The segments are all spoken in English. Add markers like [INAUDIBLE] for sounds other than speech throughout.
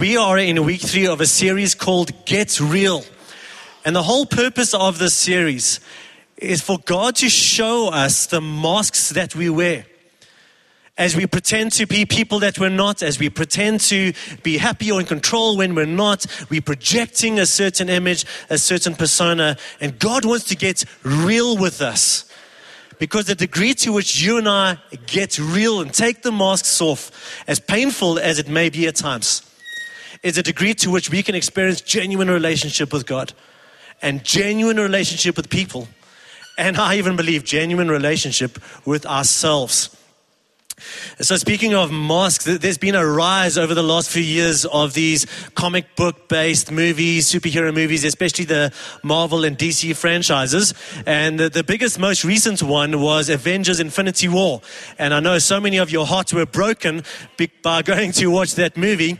We are in week three of a series called Get Real. And the whole purpose of this series is for God to show us the masks that we wear. As we pretend to be people that we're not, as we pretend to be happy or in control when we're not, we're projecting a certain image, a certain persona, and God wants to get real with us. Because the degree to which you and I get real and take the masks off, as painful as it may be at times, is a degree to which we can experience genuine relationship with God and genuine relationship with people. And I even believe genuine relationship with ourselves. So, speaking of masks, there's been a rise over the last few years of these comic book based movies, superhero movies, especially the Marvel and DC franchises. And the, the, biggest, most recent one was Avengers Infinity War. And I know so many of your hearts were broken by [LAUGHS] going to watch that movie.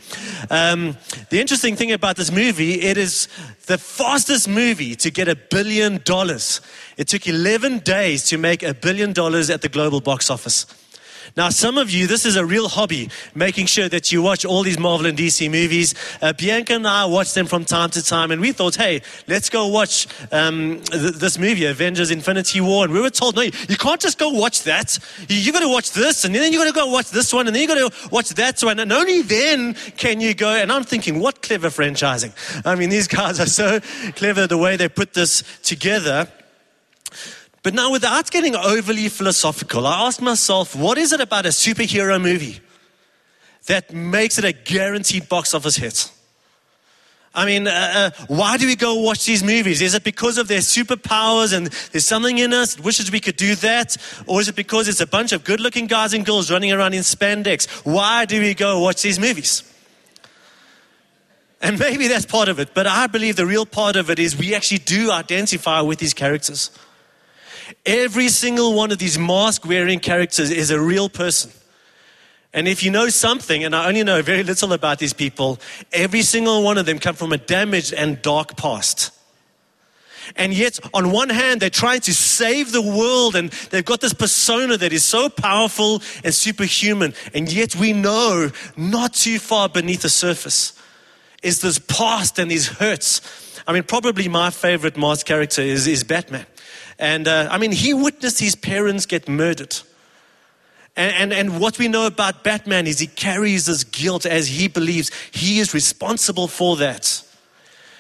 Um, the interesting thing about this movie, it is the fastest movie to get a billion dollars. It took 11 days to make a billion dollars at the global box office. Now, some of you, this is a real hobby, making sure that you watch all these Marvel and DC movies. Uh, Bianca and I watch them from time to time, and we thought, hey, let's go watch um, th- this movie, Avengers Infinity War. And we were told, no, you, you can't just go watch that. You, you got to watch this, and then you've got to go watch this one, and then you've got to watch that one. And only then can you go. And I'm thinking, what clever franchising. I mean, these guys are so clever the way they put this together. But now, without getting overly philosophical, I ask myself, what is it about a superhero movie that makes it a guaranteed box office hit? I mean, uh, uh, why do we go watch these movies? Is it because of their superpowers and there's something in us that wishes we could do that? Or is it because it's a bunch of good looking guys and girls running around in spandex? Why do we go watch these movies? And maybe that's part of it, but I believe the real part of it is we actually do identify with these characters. Every single one of these mask wearing characters is a real person. And if you know something, and I only know very little about these people, every single one of them come from a damaged and dark past. And yet, on one hand, they're trying to save the world and they've got this persona that is so powerful and superhuman. And yet, we know not too far beneath the surface is this past and these hurts. I mean, probably my favorite mask character is, is Batman. And uh, I mean, he witnessed his parents get murdered. And, and, and, what we know about Batman is he carries this guilt as he believes he is responsible for that.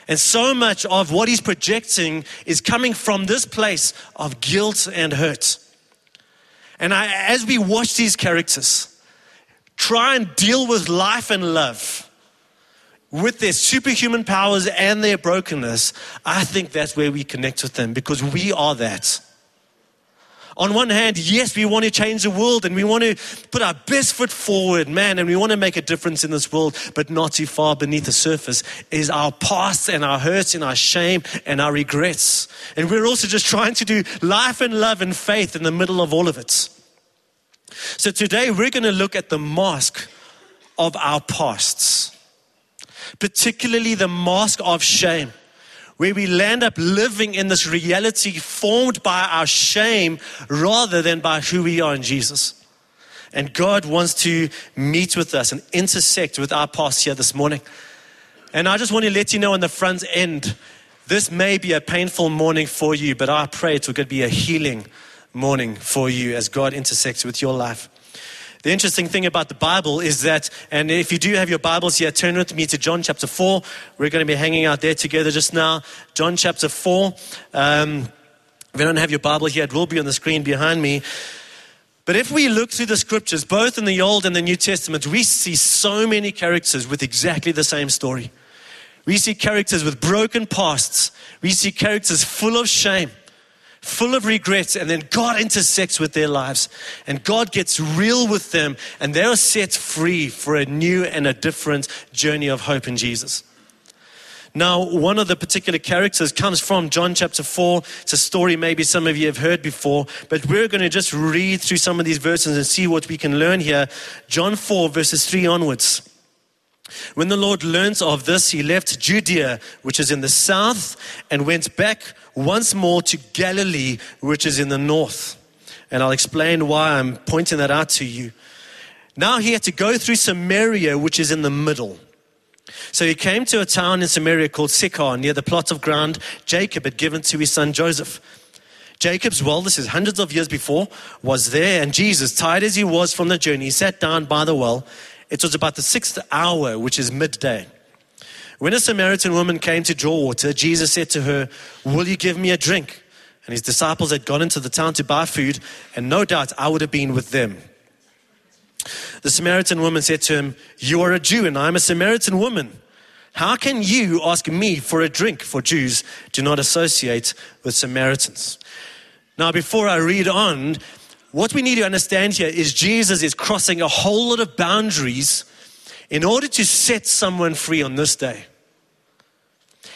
And so much of what he's projecting is coming from this place of guilt and hurt. And I, as we watch these characters try and deal with life and love, with their superhuman powers and their brokenness, I think that's where we connect with them because we are that. On one hand, yes, we want to change the world and we want to put our best foot forward, man, and we want to make a difference in this world, but not too far beneath the surface is our past and our hurts and our shame and our regrets. And we're also just trying to do life and love and faith in the middle of all of it. So today we're going to look at the mask of our pasts particularly the mask of shame, where we land up living in this reality formed by our shame rather than by who we are in Jesus. And God wants to meet with us and intersect with our past here this morning. And I just want to let you know on the front end, this may be a painful morning for you, but I pray it will be a healing morning for you as God intersects with your life. The interesting thing about the Bible is that, and if you do have your Bibles here, turn with me to John chapter 4. We're going to be hanging out there together just now. John chapter 4. Um, if you don't have your Bible here, it will be on the screen behind me. But if we look through the scriptures, both in the Old and the New Testament, we see so many characters with exactly the same story. We see characters with broken pasts. We see characters full of shame full of regrets, and then God intersects with their lives, and God gets real with them, and they are set free for a new and a different journey of hope in Jesus. Now, one of the particular characters comes from John chapter 4. It's a story maybe some of you have heard before, but we're going to just read through some of these verses and see what we can learn here. John 4, verses 3 onwards. When the Lord learned of this, he left Judea, which is in the south, and went back once more to Galilee, which is in the north. And I'll explain why I'm pointing that out to you. Now he had to go through Samaria, which is in the middle. So he came to a town in Samaria called Sychar, near the plot of ground Jacob had given to his son Joseph. Jacob's well, this is hundreds of years before, was there, and Jesus, tired as he was from the journey, sat down by the well. It was about the sixth hour, which is midday. When a Samaritan woman came to draw water, Jesus said to her, Will you give me a drink? And his disciples had gone into the town to buy food, and no doubt I would have been with them. The Samaritan woman said to him, You are a Jew, and I am a Samaritan woman. How can you ask me for a drink? For Jews do not associate with Samaritans. Now, before I read on, what we need to understand here is Jesus is crossing a whole lot of boundaries in order to set someone free on this day.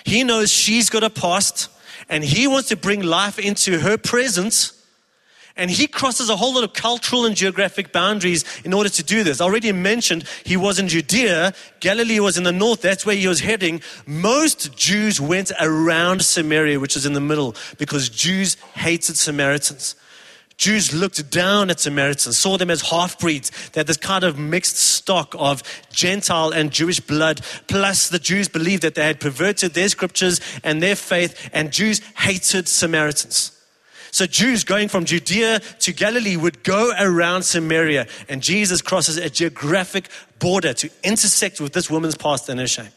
He knows she's got a past and he wants to bring life into her presence and he crosses a whole lot of cultural and geographic boundaries in order to do this. I already mentioned he was in Judea. Galilee was in the north. That's where he was heading. Most Jews went around Samaria, which is in the middle, because Jews hated Samaritans. Jews looked down at Samaritans, saw them as half breeds. They had this kind of mixed stock of Gentile and Jewish blood. Plus, the Jews believed that they had perverted their scriptures and their faith, and Jews hated Samaritans. So Jews going from Judea to Galilee would go around Samaria, and Jesus crosses a geographic border to intersect with this woman's past and her shame.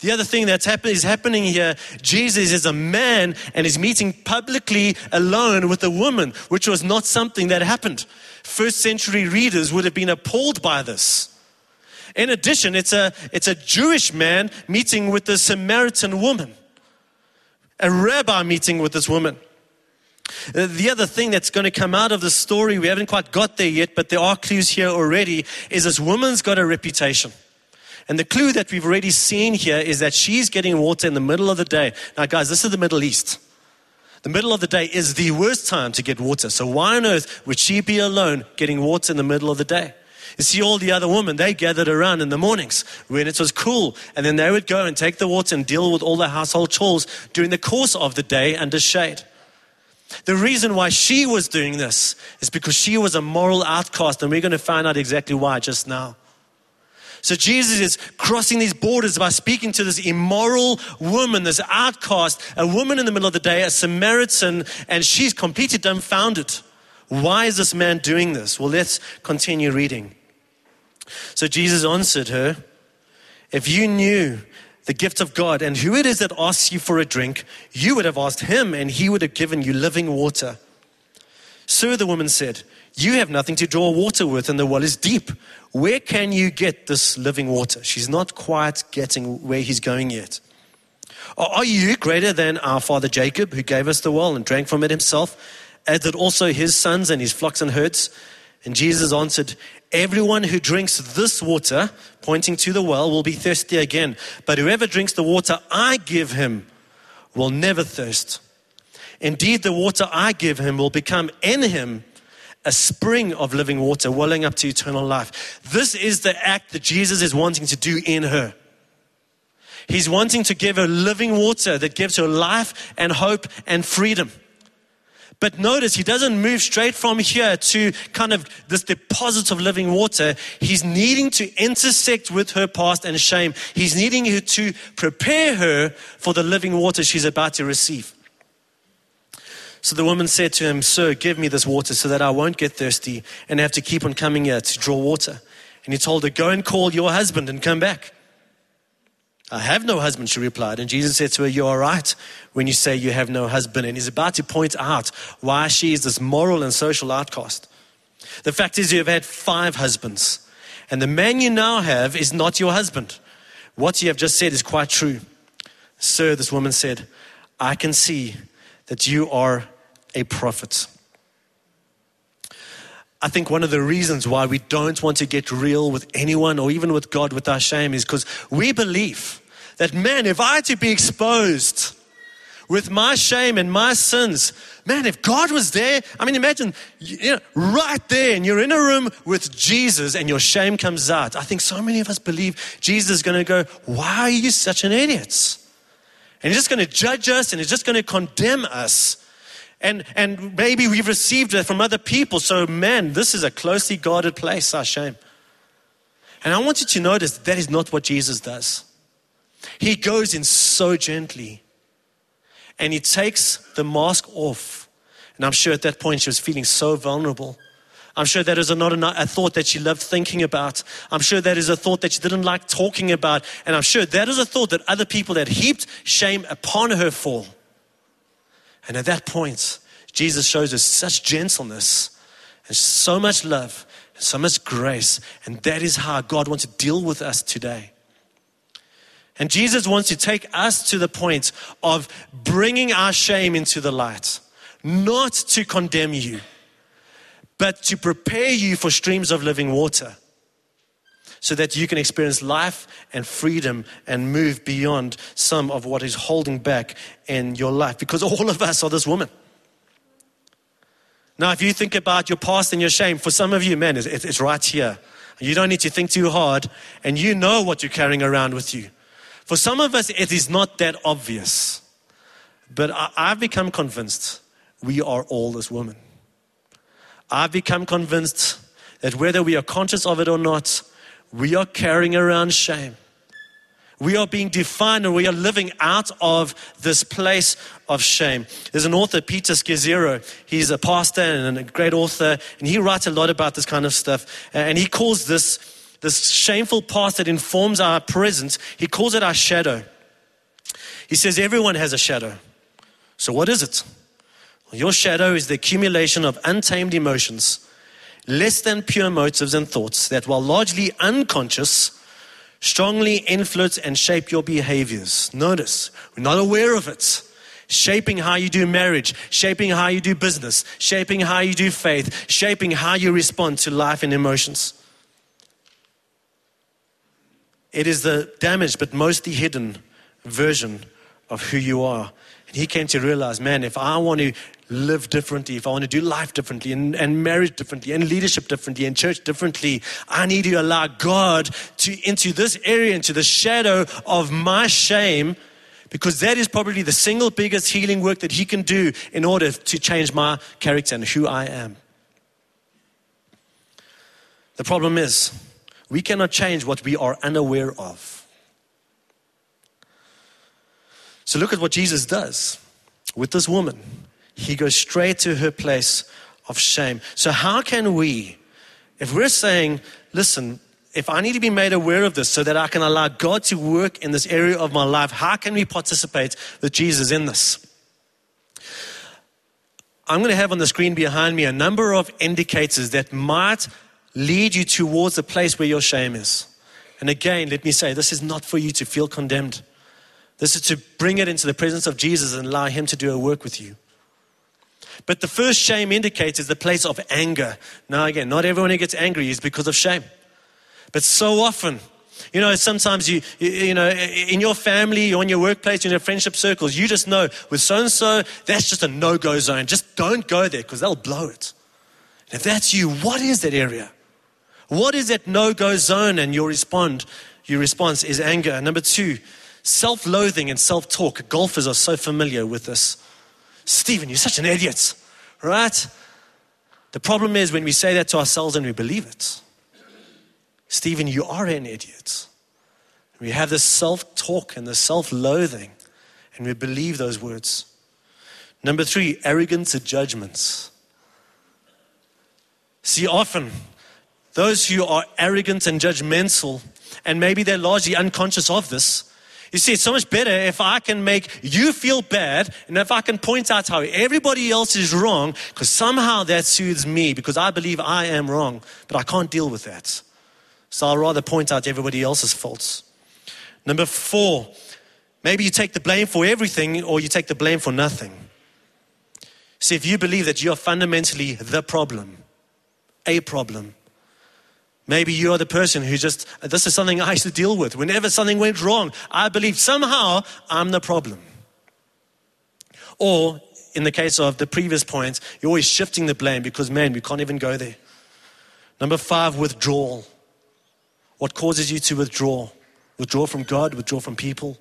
The other thing that's happen- is happening here, Jesus is a man and is meeting publicly alone with a woman, which was not something that happened. First century readers would have been appalled by this. In addition, it's a, it's a Jewish man meeting with a Samaritan woman, a rabbi meeting with this woman. Uh, the other thing that's going to come out of the story, we haven't quite got there yet, but there are clues here already, is this woman's got a reputation. And the clue that we've already seen here is that she's getting water in the middle of the day. Now, guys, this is the Middle East. The middle of the day is the worst time to get water. So, why on earth would she be alone getting water in the middle of the day? You see, all the other women, they gathered around in the mornings when it was cool, and then they would go and take the water and deal with all the household chores during the course of the day under shade. The reason why she was doing this is because she was a moral outcast, and we're going to find out exactly why just now. So Jesus is crossing these borders by speaking to this immoral woman, this outcast, a woman in the middle of the day, a Samaritan, and she's completely dumbfounded. Why is this man doing this? Well, let's continue reading. So Jesus answered her, If you knew the gift of God and who it is that asks you for a drink, you would have asked him and he would have given you living water. So the woman said, You have nothing to draw water with, and the well is deep. Where can you get this living water? She's not quite getting where he's going yet. Are you greater than our father Jacob, who gave us the well and drank from it himself, as did also his sons and his flocks and herds? And Jesus answered, Everyone who drinks this water, pointing to the well, will be thirsty again. But whoever drinks the water I give him will never thirst. Indeed, the water I give him will become in him a spring of living water welling up to eternal life. This is the act that Jesus is wanting to do in her. He's wanting to give her living water that gives her life and hope and freedom. But notice he doesn't move straight from here to kind of this deposit of living water. He's needing to intersect with her past and shame. He's needing her to prepare her for the living water she's about to receive. So the woman said to him, Sir, give me this water so that I won't get thirsty and have to keep on coming here to draw water. And he told her, Go and call your husband and come back. I have no husband, she replied. And Jesus said to her, You are right when you say you have no husband. And he's about to point out why she is this moral and social outcast. The fact is, you have had five husbands, and the man you now have is not your husband. What you have just said is quite true. Sir, this woman said, I can see that you are a prophet. I think one of the reasons why we don't want to get real with anyone or even with God with our shame is because we believe that, man, if I had to be exposed with my shame and my sins, man, if God was there, I mean, imagine, you know, right there, and you're in a room with Jesus and your shame comes out. I think so many of us believe Jesus is going to go, Why are you such an idiot? And he's just going to judge us and he's just going to condemn us. And, and maybe we've received it from other people. So, man, this is a closely guarded place, our shame. And I want you to notice that is not what Jesus does. He goes in so gently and he takes the mask off. And I'm sure at that point she was feeling so vulnerable. I'm sure that is not a, thought that she loved thinking about. I'm sure that is a thought that she didn't like talking about. And I'm sure that is a thought that other people had heaped shame upon her for. And at that point, Jesus shows us such gentleness and so much love and so much grace. And that is how God wants to deal with us today. And Jesus wants to take us to the point of bringing our shame into the light, not to condemn you, but to prepare you for streams of living water so that you can experience life and freedom and move beyond some of what is holding back in your life. Because all of us are this woman. Now, if you think about your past and your shame, for some of you, man, it's, it's right here. You don't need to think too hard, and you know what you're carrying around with you. For some of us, it is not that obvious. But I, I've become convinced we are all this woman. I've become convinced that whether we are conscious of it or not, we are carrying around shame. We are being defined and we are living out of this place of shame. There's an author, Peter Scazzero. He's a pastor and a great author, and he writes a lot about this kind of stuff. And he calls this, this shameful past that informs our present, he calls it our shadow. He says everyone has a shadow. So, what is it? Your shadow is the accumulation of untamed emotions, less than pure motives and thoughts that, while largely unconscious, strongly influence and shape your behaviors. Notice, we're not aware of it. Shaping how you do marriage, shaping how you do business, shaping how you do faith, shaping how you respond to life and emotions. It is the damaged but mostly hidden version of who you are. And he came to realize, man, if I want to live differently, if I want to do life differently and, and marriage differently and leadership differently and church differently, I need to allow God to into this area, into the shadow of my shame, because that is probably the single biggest healing work that He can do in order to change my character and who I am. The problem is, we cannot change what we are unaware of. So look at what Jesus does with this woman he goes straight to her place of shame. So, how can we, if we're saying, listen, if I need to be made aware of this so that I can allow God to work in this area of my life, how can we participate with Jesus in this? I'm going to have on the screen behind me a number of indicators that might lead you towards the place where your shame is. And again, let me say, this is not for you to feel condemned. This is to bring it into the presence of Jesus and allow Him to do a work with you. But the first shame indicates is the place of anger. Now, again, not everyone who gets angry is because of shame. But so often, you know, sometimes you, you, know, in your family or in your workplace, in your friendship circles, you just know with so and so, that's just a no go zone. Just don't go there because they'll blow it. And if that's you, what is that area? What is that no go zone? And your respond, your response is anger. Number two, self loathing and self talk. Golfers are so familiar with this. Stephen, you're such an idiot, right? The problem is when we say that to ourselves and we believe it. Stephen, you are an idiot. We have this self talk and this self loathing, and we believe those words. Number three, arrogance and judgments. See, often those who are arrogant and judgmental, and maybe they're largely unconscious of this, you see, it's so much better if I can make you feel bad and if I can point out how everybody else is wrong, because somehow that soothes me because I believe I am wrong, but I can't deal with that. So I'll rather point out everybody else's faults. Number four, maybe you take the blame for everything or you take the blame for nothing. See, if you believe that you're fundamentally the problem, a problem, Maybe you are the person who just, this is something I used to deal with. Whenever something went wrong, I believe somehow I'm the problem. Or, in the case of the previous point, you're always shifting the blame because, man, we can't even go there. Number five, withdrawal. What causes you to withdraw? Withdraw from God, withdraw from people.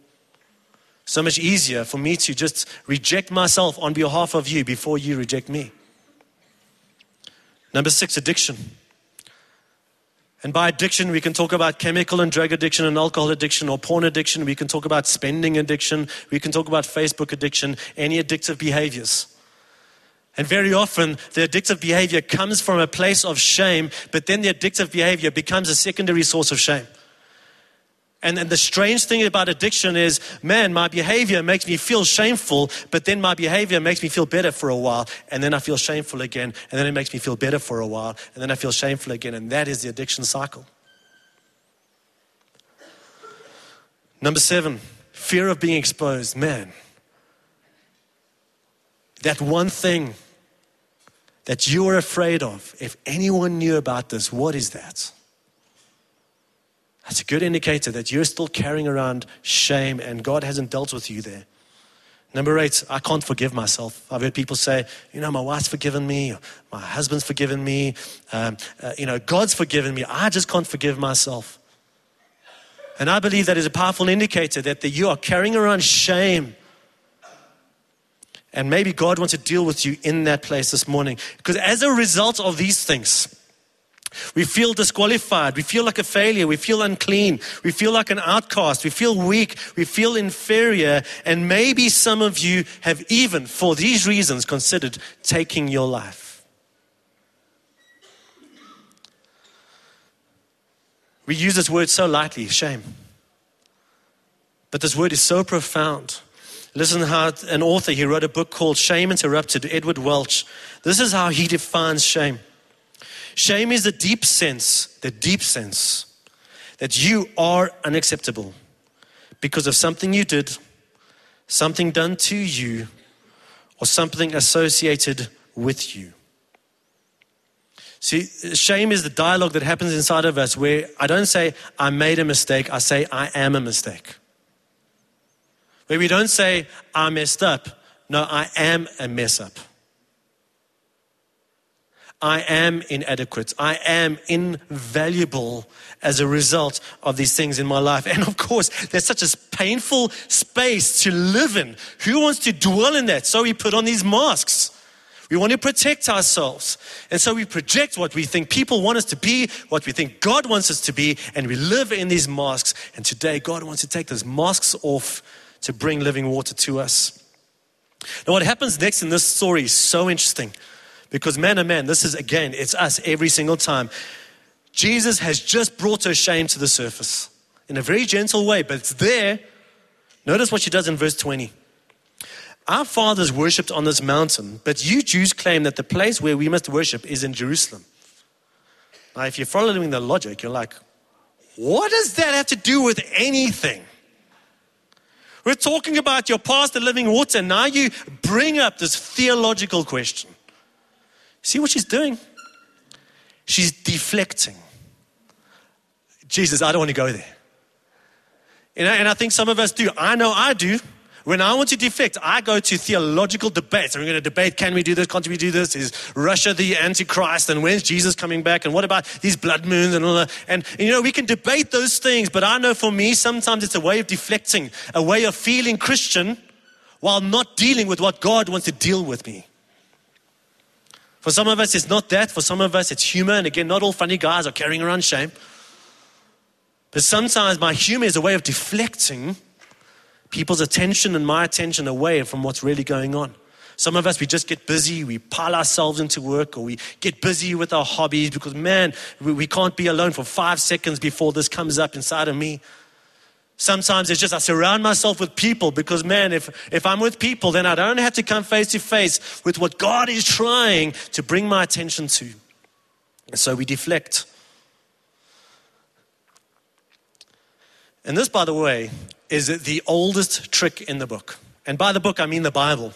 So much easier for me to just reject myself on behalf of you before you reject me. Number six, addiction. And by addiction, we can talk about chemical and drug addiction and alcohol addiction or porn addiction. We can talk about spending addiction. We can talk about Facebook addiction, any addictive behaviors. And very often, the addictive behavior comes from a place of shame, but then the addictive behavior becomes a secondary source of shame. And, and the strange thing about addiction is, man, my behavior makes me feel shameful, but then my behavior makes me feel better for a while, and then I feel shameful again, and then it makes me feel better for a while, and then I feel shameful again, and that is the addiction cycle. Number seven, fear of being exposed. Man, that one thing that you are afraid of, if anyone knew about this, what is that? That's a good indicator that you're still carrying around shame and God hasn't dealt with you there. Number eight, I can't forgive myself. I've heard people say, you know, my wife's forgiven me, my husband's forgiven me, um, uh, you know, God's forgiven me. I just can't forgive myself. And I believe that is a powerful indicator that the, you are carrying around shame. And maybe God wants to deal with you in that place this morning. Because as a result of these things, we feel disqualified. We feel like a failure. We feel unclean. We feel like an outcast. We feel weak. We feel inferior. And maybe some of you have even, for these reasons, considered taking your life. We use this word so lightly shame. But this word is so profound. Listen how an author, he wrote a book called Shame Interrupted, Edward Welch. This is how he defines shame. Shame is the deep sense, the deep sense that you are unacceptable because of something you did, something done to you, or something associated with you. See, shame is the dialogue that happens inside of us where I don't say, I made a mistake, I say, I am a mistake. Where we don't say, I messed up, no, I am a mess up. I am inadequate. I am invaluable as a result of these things in my life. And of course, there's such a painful space to live in. Who wants to dwell in that? So we put on these masks. We want to protect ourselves. And so we project what we think people want us to be, what we think God wants us to be, and we live in these masks. And today, God wants to take those masks off to bring living water to us. Now, what happens next in this story is so interesting. Because man, oh man, this is again, it's us every single time. Jesus has just brought her shame to the surface in a very gentle way, but it's there. Notice what she does in verse 20. Our fathers worshipped on this mountain, but you Jews claim that the place where we must worship is in Jerusalem. Now, if you're following the logic, you're like, what does that have to do with anything? We're talking about your past, the living water. Now you bring up this theological question. See what she's doing? She's deflecting. Jesus, I don't want to go there. And I, and I think some of us do. I know I do. When I want to deflect, I go to theological debates. We're going to debate can we do this? Can't we do this? Is Russia the Antichrist? And when's Jesus coming back? And what about these blood moons and all that? And, and you know, we can debate those things, but I know for me, sometimes it's a way of deflecting, a way of feeling Christian while not dealing with what God wants to deal with me. For some of us, it's not that. For some of us, it's humor. And again, not all funny guys are carrying around shame. But sometimes my humor is a way of deflecting people's attention and my attention away from what's really going on. Some of us, we just get busy, we pile ourselves into work, or we get busy with our hobbies because, man, we, we can't be alone for five seconds before this comes up inside of me. Sometimes it's just I surround myself with people because, man, if, if I'm with people, then I don't have to come face to face with what God is trying to bring my attention to. And so we deflect. And this, by the way, is the oldest trick in the book. And by the book, I mean the Bible.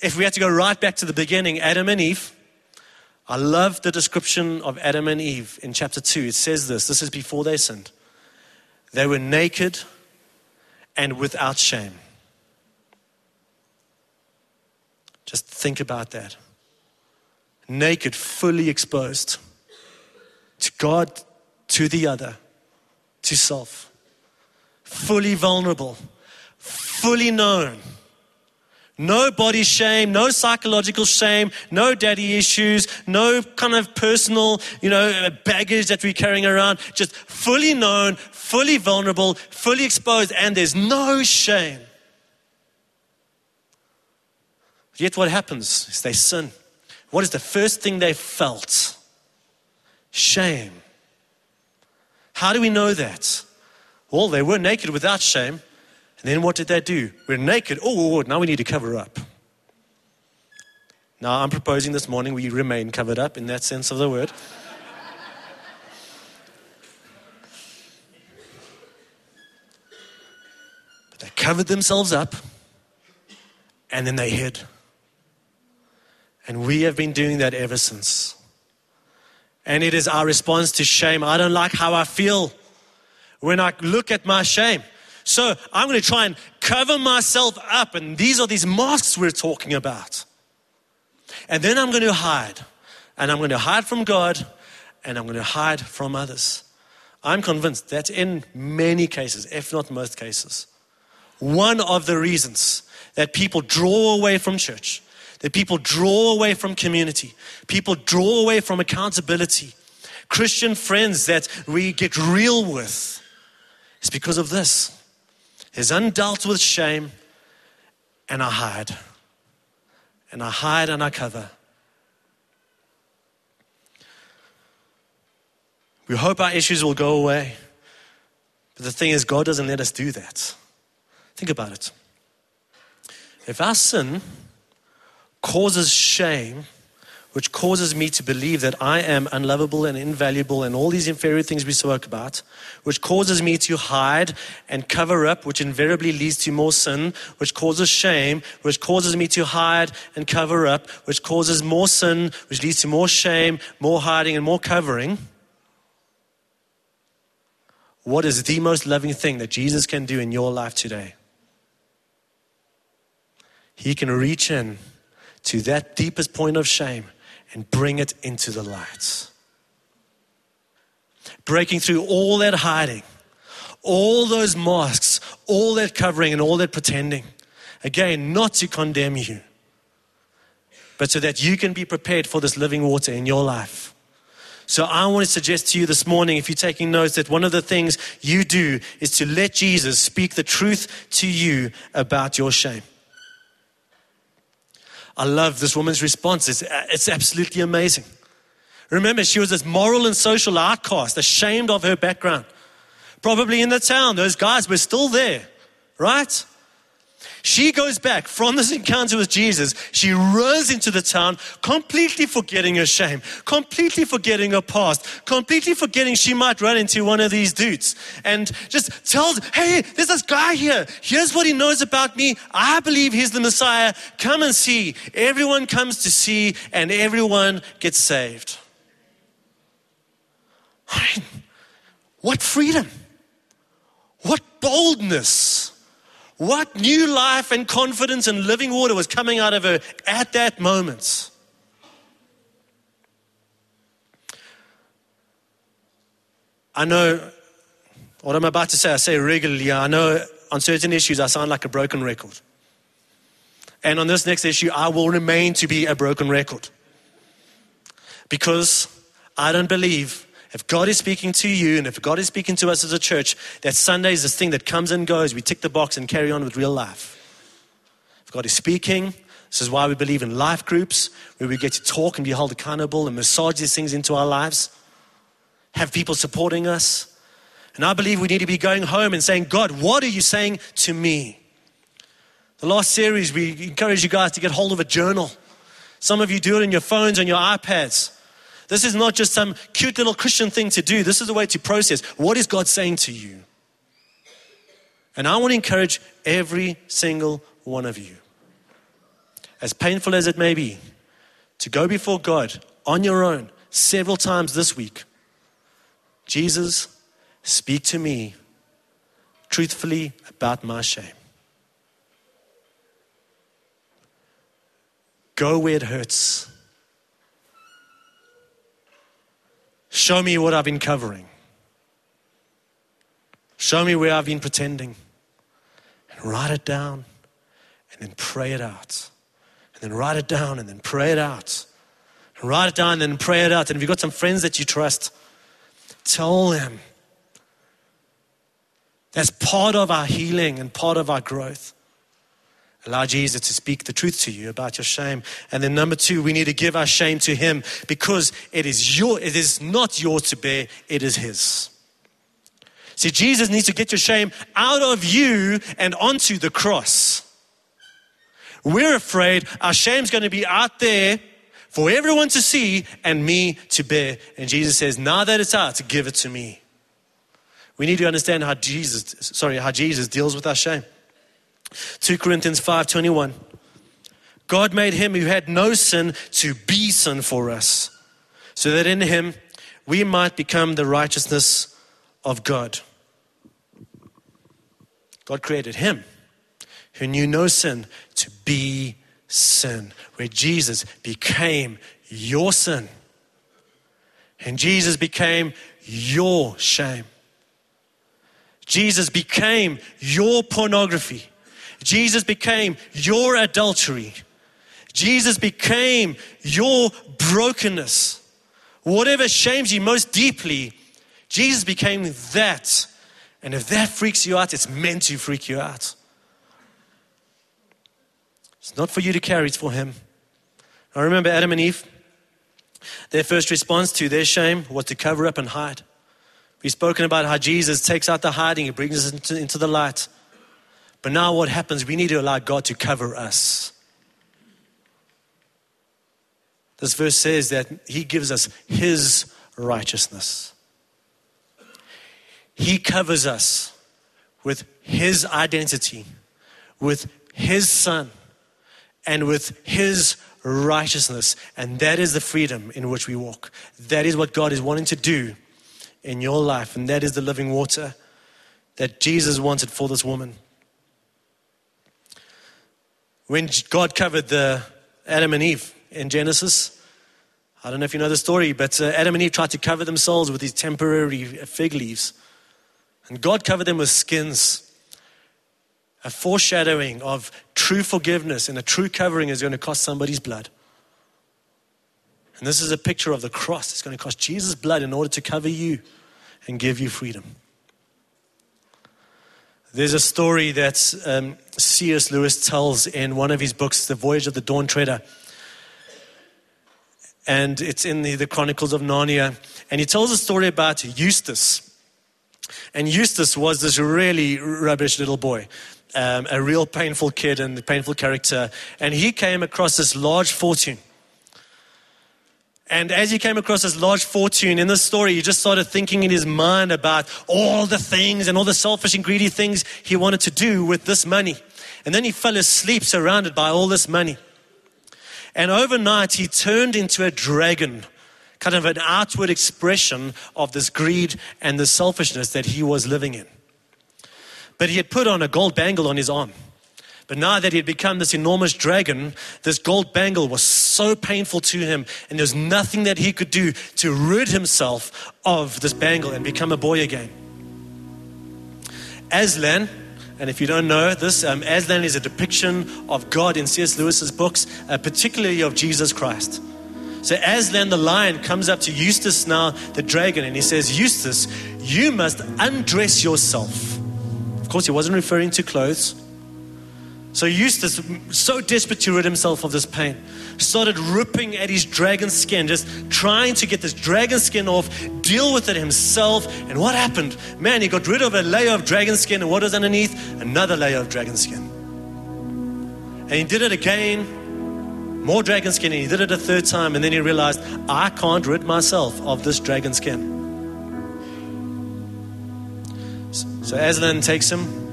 If we had to go right back to the beginning, Adam and Eve, I love the description of Adam and Eve in chapter 2. It says this this is before they sinned. They were naked and without shame. Just think about that. Naked, fully exposed to God, to the other, to self. Fully vulnerable, fully known, No body shame, no psychological shame, no daddy issues, no kind of personal, you know, baggage that we're carrying around. Just fully known, fully vulnerable, fully exposed, and there's no shame. Yet what happens is they sin. What is the first thing they felt? Shame. How do we know that? Well, they were naked without shame. Then what did they do? We're naked. Oh, oh, oh, now we need to cover up. Now, I'm proposing this morning we remain covered up in that sense of the word. but they covered themselves up and then they hid. And we have been doing that ever since. And it is our response to shame. I don't like how I feel when I look at my shame. So I'm going to try and cover myself up. And these are these masks we're talking about. And then I'm going to hide. And I'm going to hide from God and I'm going to hide from others. I'm convinced that in many cases, if not most cases, one of the reasons that people draw away from church, that people draw away from community, people draw away from accountability, Christian friends that we get real with, is because of this is undealt with shame, and I hide. And I hide and I cover. We hope our issues will go away. But the thing is, God doesn't let us do that. Think about it. If our sin causes shame, which causes me to believe that I am unlovable and invaluable and all these inferior things we spoke about, which causes me to hide and cover up, which invariably leads to more sin, which causes shame, which causes me to hide and cover up, which causes more sin, which leads to more shame, more hiding, and more covering. What is the most loving thing that Jesus can do in your life today? He can reach in to that deepest point of shame and bring it into the light. Breaking through all that hiding, all those masks, all that covering, and all that pretending. Again, not to condemn you, but so that you can be prepared for this living water in your life. So I want to suggest to you this morning, if you're taking notes, that one of the things you do is to let Jesus speak the truth to you about your shame. I love this woman's response. It's, uh, it's absolutely amazing. Remember, she was this moral and social outcast, ashamed of her background. Probably in the town, those guys were still there, right? She goes back from this encounter with Jesus. She runs into the town, completely forgetting her shame, completely forgetting her past, completely forgetting she might run into one of these dudes, and just tells, Hey, there's this guy here. Here's what he knows about me. I believe he's the Messiah. Come and see. Everyone comes to see, and everyone gets saved. I mean, what freedom! What boldness! What new life and confidence and living water was coming out of her at that moment? I know what I'm about to say, I say regularly. I know on certain issues I sound like a broken record. And on this next issue, I will remain to be a broken record. Because I don't believe if God is speaking to you and if God is speaking to us as a church, that Sunday is this thing that comes and goes. We tick the box and carry on with real life. If God is speaking, this is why we believe in life groups where we get to talk and be held accountable and massage these things into our lives, have people supporting us. And I believe we need to be going home and saying, God, what are you saying to me? The last series, we encourage you guys to get hold of a journal. Some of you do it in your phones and your iPads. This is not just some cute little Christian thing to do. This is a way to process what is God saying to you. And I want to encourage every single one of you, as painful as it may be, to go before God on your own several times this week. Jesus, speak to me truthfully about my shame. Go where it hurts Show me what I've been covering. Show me where I've been pretending. And write it down and then pray it out. And then write it down and then pray it out. And write it down and then pray it out. And if you've got some friends that you trust, tell them. That's part of our healing and part of our growth. Allow Jesus to speak the truth to you about your shame. And then number two, we need to give our shame to him because it is your, it is not yours to bear, it is his. See, Jesus needs to get your shame out of you and onto the cross. We're afraid our shame's going to be out there for everyone to see and me to bear. And Jesus says, now that it's out, give it to me. We need to understand how Jesus, sorry, how Jesus deals with our shame. 2 Corinthians 5:21. God made him who had no sin to be sin for us, so that in him we might become the righteousness of God. God created him who knew no sin to be sin, where Jesus became your sin. And Jesus became your shame. Jesus became your pornography. Jesus became your adultery. Jesus became your brokenness. Whatever shames you most deeply, Jesus became that. And if that freaks you out, it's meant to freak you out. It's not for you to carry, it's for Him. I remember Adam and Eve, their first response to their shame was to cover up and hide. We've spoken about how Jesus takes out the hiding, He brings us into, into the light. But now what happens? We need to allow God to cover us. This verse says that He gives us His righteousness. He covers us with His identity, with His Son, and with His righteousness. And that is the freedom in which we walk. That is what God is wanting to do in your life. And that is the living water that Jesus wanted for this woman. When God covered the Adam and Eve in Genesis, I don't know if you know the story, but uh, Adam and Eve tried to cover themselves with these temporary fig leaves. And God covered them with skins. A foreshadowing of true forgiveness and a true covering is going to cost somebody's blood. And this is a picture of the cross. It's going to cost Jesus' blood in order to cover you and give you freedom. There's a story that um, C.S. Lewis tells in one of his books, The Voyage of the Dawn Treader. And it's in the, the Chronicles of Narnia. And he tells a story about Eustace. And Eustace was this really rubbish little boy, um, a real painful kid and a painful character. And he came across this large fortune. And as he came across this large fortune in this story, he just started thinking in his mind about all the things and all the selfish and greedy things he wanted to do with this money. And then he fell asleep surrounded by all this money. And overnight, he turned into a dragon, kind of an outward expression of this greed and the selfishness that he was living in. But he had put on a gold bangle on his arm. But now that he had become this enormous dragon, this gold bangle was so painful to him, and there's nothing that he could do to rid himself of this bangle and become a boy again. Aslan, and if you don't know this, um, Aslan is a depiction of God in C.S. Lewis's books, uh, particularly of Jesus Christ. So Aslan the lion comes up to Eustace now, the dragon, and he says, Eustace, you must undress yourself. Of course, he wasn't referring to clothes. So Eustace, so desperate to rid himself of this pain, started ripping at his dragon skin, just trying to get this dragon skin off, deal with it himself. And what happened? Man, he got rid of a layer of dragon skin, and what was underneath? Another layer of dragon skin. And he did it again, more dragon skin, and he did it a third time, and then he realized, I can't rid myself of this dragon skin. So Aslan takes him,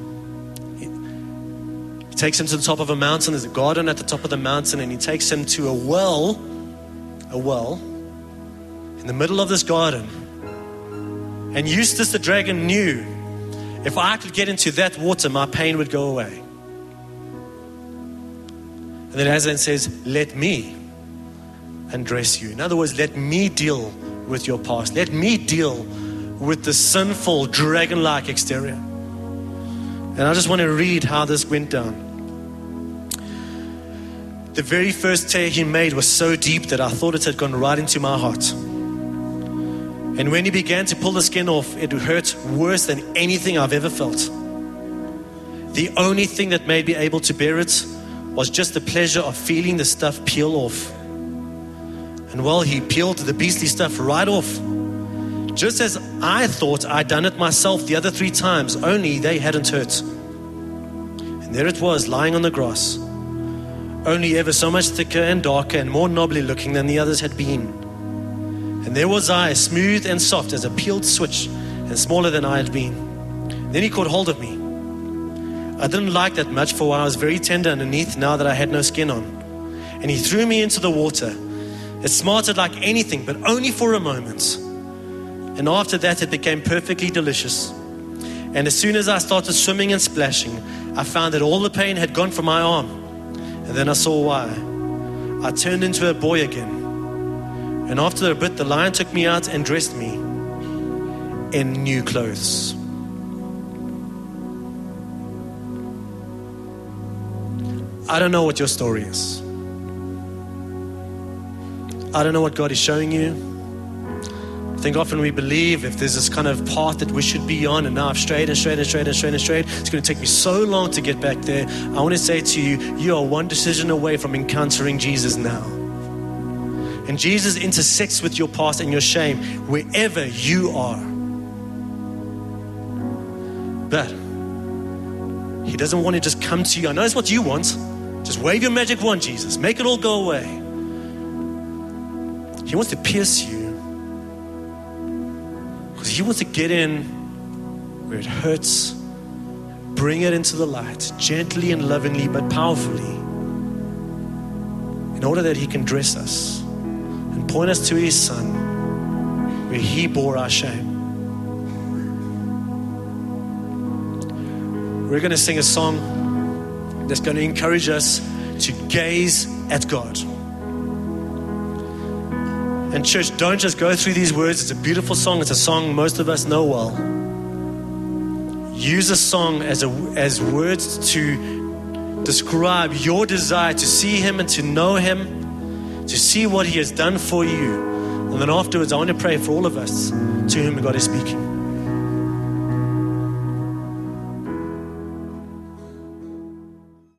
he takes him to the top of a mountain. There's a garden at the top of the mountain, and he takes him to a well, a well, in the middle of this garden. And Eustace the dragon knew if I could get into that water, my pain would go away. And then Aslan says, Let me undress you. In other words, let me deal with your past. Let me deal with the sinful, dragon like exterior. And I just want to read how this went down. The very first tear he made was so deep that I thought it had gone right into my heart. And when he began to pull the skin off, it hurt worse than anything I've ever felt. The only thing that made me able to bear it was just the pleasure of feeling the stuff peel off. And while he peeled the beastly stuff right off, just as I thought I'd done it myself the other three times, only they hadn't hurt. And there it was, lying on the grass, only ever so much thicker and darker and more knobbly looking than the others had been. And there was I, smooth and soft as a peeled switch, and smaller than I had been. Then he caught hold of me. I didn't like that much, for I was very tender underneath now that I had no skin on. And he threw me into the water. It smarted like anything, but only for a moment. And after that, it became perfectly delicious. And as soon as I started swimming and splashing, I found that all the pain had gone from my arm. And then I saw why. I turned into a boy again. And after a bit, the lion took me out and dressed me in new clothes. I don't know what your story is. I don't know what God is showing you. Think often we believe if there's this kind of path that we should be on, and now I've strayed and strayed and strayed and strayed and strayed, it's going to take me so long to get back there. I want to say to you, you are one decision away from encountering Jesus now. And Jesus intersects with your past and your shame wherever you are. But He doesn't want to just come to you. I know that's what you want. Just wave your magic wand, Jesus. Make it all go away. He wants to pierce you. He wants to get in where it hurts, bring it into the light, gently and lovingly, but powerfully, in order that He can dress us and point us to His Son, where He bore our shame. We're going to sing a song that's going to encourage us to gaze at God. And, church, don't just go through these words. It's a beautiful song, it's a song most of us know well. Use a song as, a, as words to describe your desire to see Him and to know Him, to see what He has done for you. And then afterwards, I want to pray for all of us to whom God is speaking.